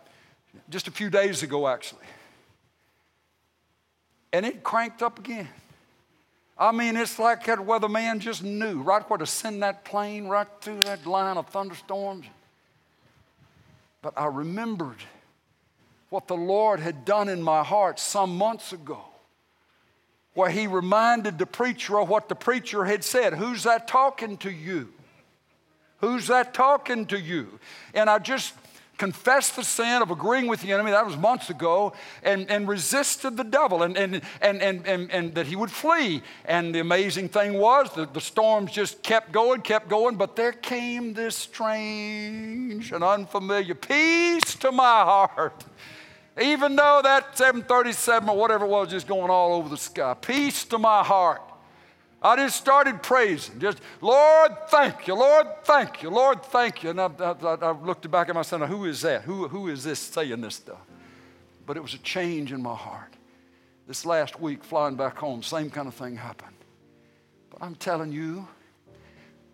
just a few days ago, actually, and it cranked up again. I mean, it's like that weatherman just knew right where to send that plane right through that line of thunderstorms. But I remembered what the Lord had done in my heart some months ago, where He reminded the preacher of what the preacher had said. Who's that talking to you? Who's that talking to you? And I just confessed the sin of agreeing with the enemy, that was months ago, and, and resisted the devil and, and, and, and, and, and that he would flee. And the amazing thing was that the storms just kept going, kept going, but there came this strange and unfamiliar peace to my heart. Even though that 737 or whatever it was just going all over the sky, peace to my heart. I just started praising. Just, Lord, thank you. Lord, thank you. Lord, thank you. And I, I, I looked back at myself, who is that? Who, who is this saying this stuff? But it was a change in my heart. This last week, flying back home, same kind of thing happened. But I'm telling you,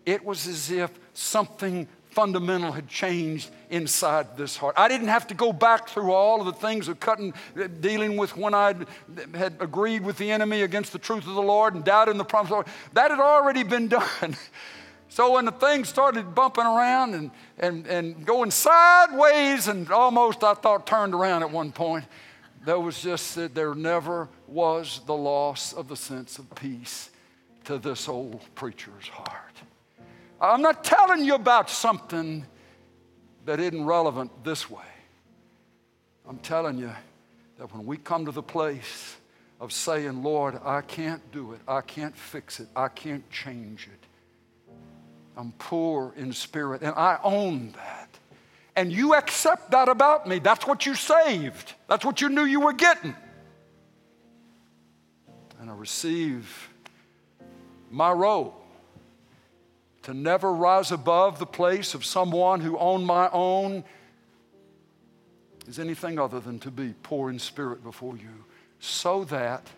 it was as if something fundamental had changed inside this heart. I didn't have to go back through all of the things of cutting, dealing with when I had agreed with the enemy against the truth of the Lord and doubted the promise of the Lord. That had already been done. So when the thing started bumping around and, and, and going sideways and almost, I thought, turned around at one point, there was just that there never was the loss of the sense of peace to this old preacher's heart. I'm not telling you about something that isn't relevant this way. I'm telling you that when we come to the place of saying, Lord, I can't do it, I can't fix it, I can't change it, I'm poor in spirit, and I own that. And you accept that about me. That's what you saved, that's what you knew you were getting. And I receive my role to never rise above the place of someone who on my own is anything other than to be poor in spirit before you, so that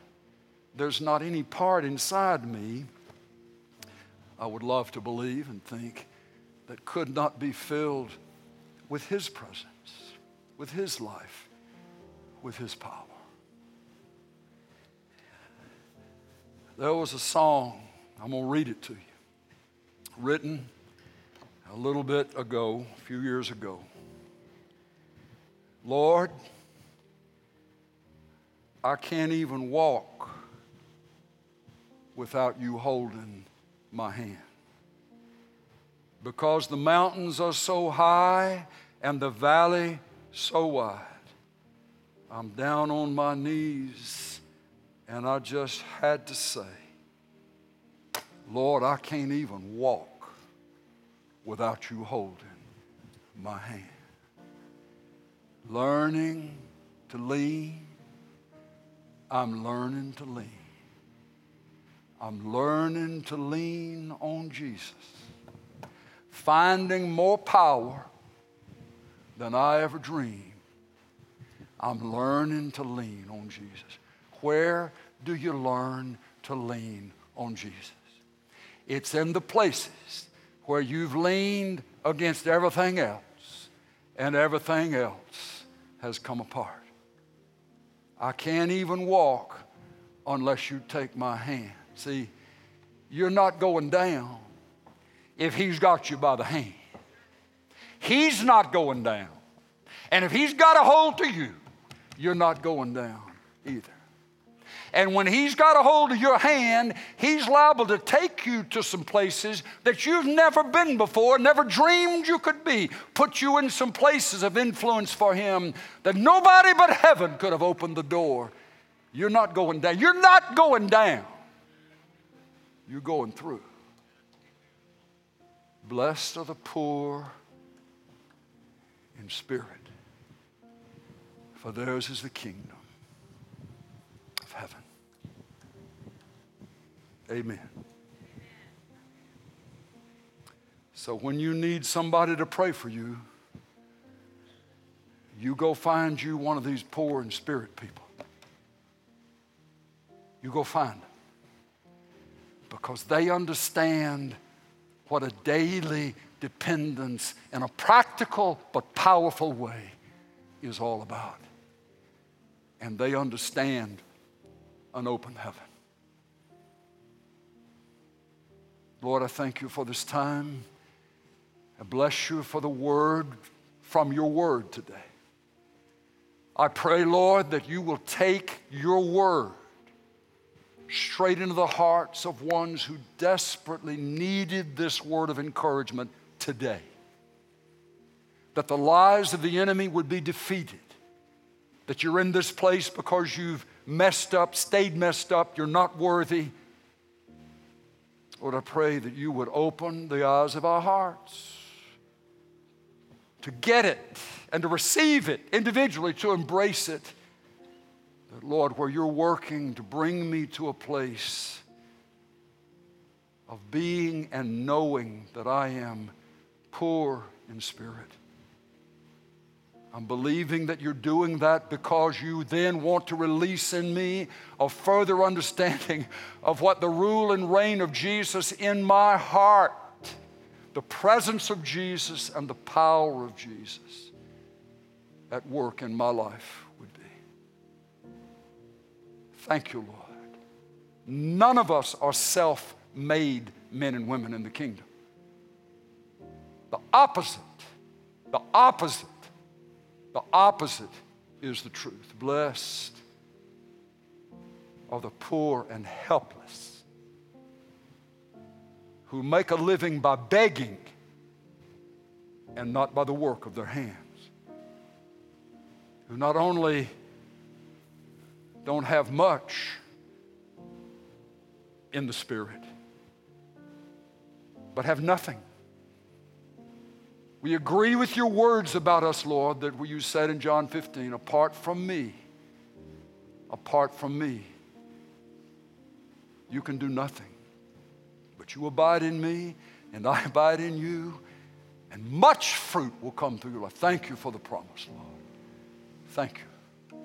there's not any part inside me I would love to believe and think that could not be filled with His presence, with His life, with His power. There was a song, I'm going to read it to you written a little bit ago, a few years ago. Lord, I can't even walk without you holding my hand. Because the mountains are so high and the valley so wide. I'm down on my knees and I just had to say, Lord, I can't even walk without you holding my hand. Learning to lean, I'm learning to lean. I'm learning to lean on Jesus, finding more power than I ever dreamed. I'm learning to lean on Jesus. Where do you learn to lean on Jesus? It's in the places where you've leaned against everything else and everything else has come apart. I can't even walk unless you take my hand. See, you're not going down if He's got you by the hand. He's not going down. And if He's got a hold to you, you're not going down either. And when He's got a hold of your hand, He's liable to take you to some places that you've never been before, never dreamed you could be, put you in some places of influence for Him that nobody but heaven could have opened the door. You're not going down. You're not going down. You're going through. Blessed are the poor in spirit, for theirs is the kingdom. Amen. So when you need somebody to pray for you, you go find you one of these poor in spirit people. You go find them. Because they understand what a daily dependence in a practical but powerful way is all about. And they understand an open heaven. Lord, I thank you for this time. I bless you for the word from your word today. I pray, Lord, that you will take your word straight into the hearts of ones who desperately needed this word of encouragement today. That the lies of the enemy would be defeated. That you're in this place because you've messed up, stayed messed up, you're not worthy Lord, I pray that you would open the eyes of our hearts to get it and to receive it individually, to embrace it. That, Lord, where you're working to bring me to a place of being and knowing that I am poor in spirit I'm believing that you're doing that because you then want to release in me a further understanding of what the rule and reign of Jesus in my heart, the presence of Jesus and the power of Jesus at work in my life would be. Thank you, Lord. None of us are self made men and women in the kingdom. The opposite, the opposite the opposite is the truth. Blessed are the poor and helpless who make a living by begging and not by the work of their hands, who not only don't have much in the Spirit, but have nothing. We agree with your words about us, Lord, that you said in John 15, apart from me, apart from me, you can do nothing. But you abide in me, and I abide in you, and much fruit will come through your life. Thank you for the promise, Lord. Thank you.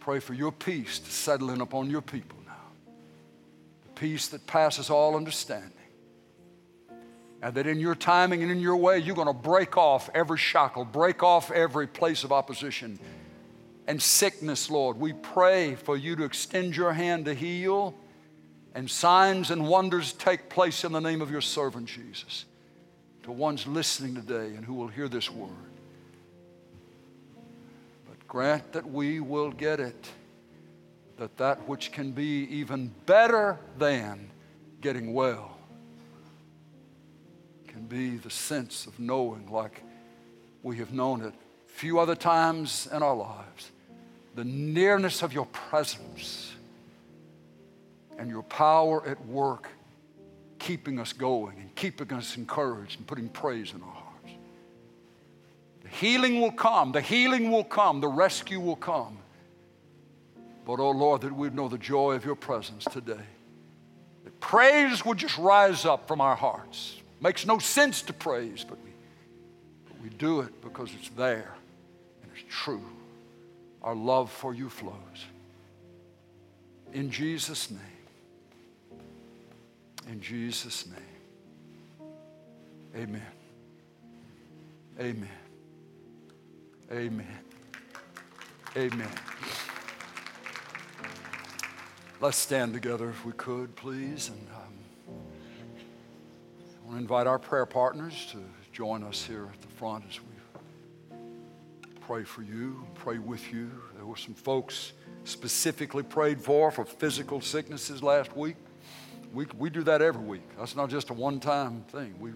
Pray for your peace to settle in upon your people now. The peace that passes all understanding. And that in your timing and in your way, you're going to break off every shackle, break off every place of opposition and sickness, Lord. We pray for you to extend your hand to heal and signs and wonders take place in the name of your servant Jesus to ones listening today and who will hear this word. But grant that we will get it, that that which can be even better than getting well be the sense of knowing like we have known it few other times in our lives the nearness of your presence and your power at work keeping us going and keeping us encouraged and putting praise in our hearts. The healing will come, the healing will come, the rescue will come. But, oh Lord, that we'd know the joy of your presence today. That praise would just rise up from our hearts. Makes no sense to praise, but we, but we do it because it's there and it's true. Our love for you flows. In Jesus' name. In Jesus' name. Amen. Amen. Amen. Amen. Let's stand together if we could, please. And um, want to invite our prayer partners to join us here at the front as we pray for you, pray with you. There were some folks specifically prayed for for physical sicknesses last week. We, we do that every week. That's not just a one time thing. We,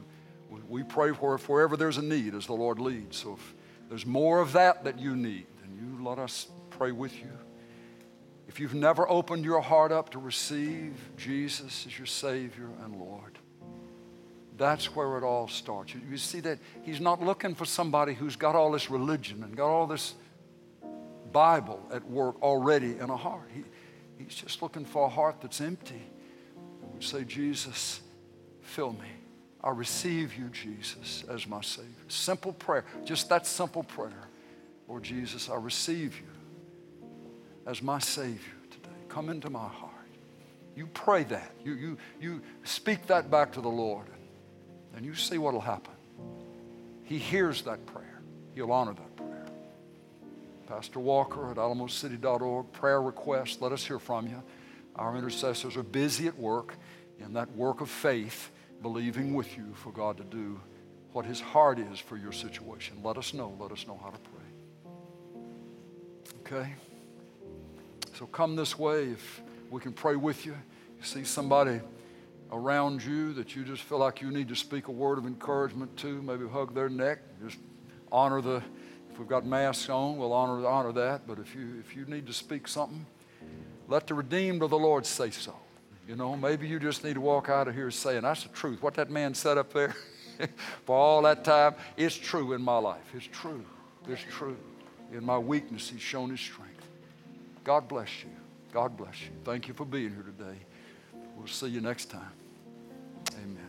we, we pray for wherever there's a need as the Lord leads. So if there's more of that that you need, then you let us pray with you. If you've never opened your heart up to receive Jesus as your Savior and Lord, that's where it all starts. You, see that He's not looking for somebody who's got all this religion and got all this Bible at work already in a heart. He, he's just looking for a heart that's empty And say, Jesus, fill me. I receive you, Jesus, as my Savior. Simple prayer, just that simple prayer. Lord Jesus, I receive you as my Savior today. Come into my heart. You pray that. You, you, you speak that back to the Lord, and you see what will happen. He hears that prayer, He'll honor that prayer. Pastor Walker at alamocity.org, prayer requests, let us hear from you. Our intercessors are busy at work in that work of faith, believing with you for God to do what His heart is for your situation. Let us know. Let us know how to pray. Okay? So come this way if we can pray with you. You see somebody around you that you just feel like you need to speak a word of encouragement to, maybe hug their neck, just honor the if we've got masks on, we'll honor honor that. But if you if you need to speak something, let the redeemed of the Lord say so. You know, maybe you just need to walk out of here saying, That's the truth. What that man said up there for all that time, it's true in my life. It's true. It's true. In my weakness, He's shown His strength. God bless you. God bless you. Thank you for being here today. We'll see you next time. Amen.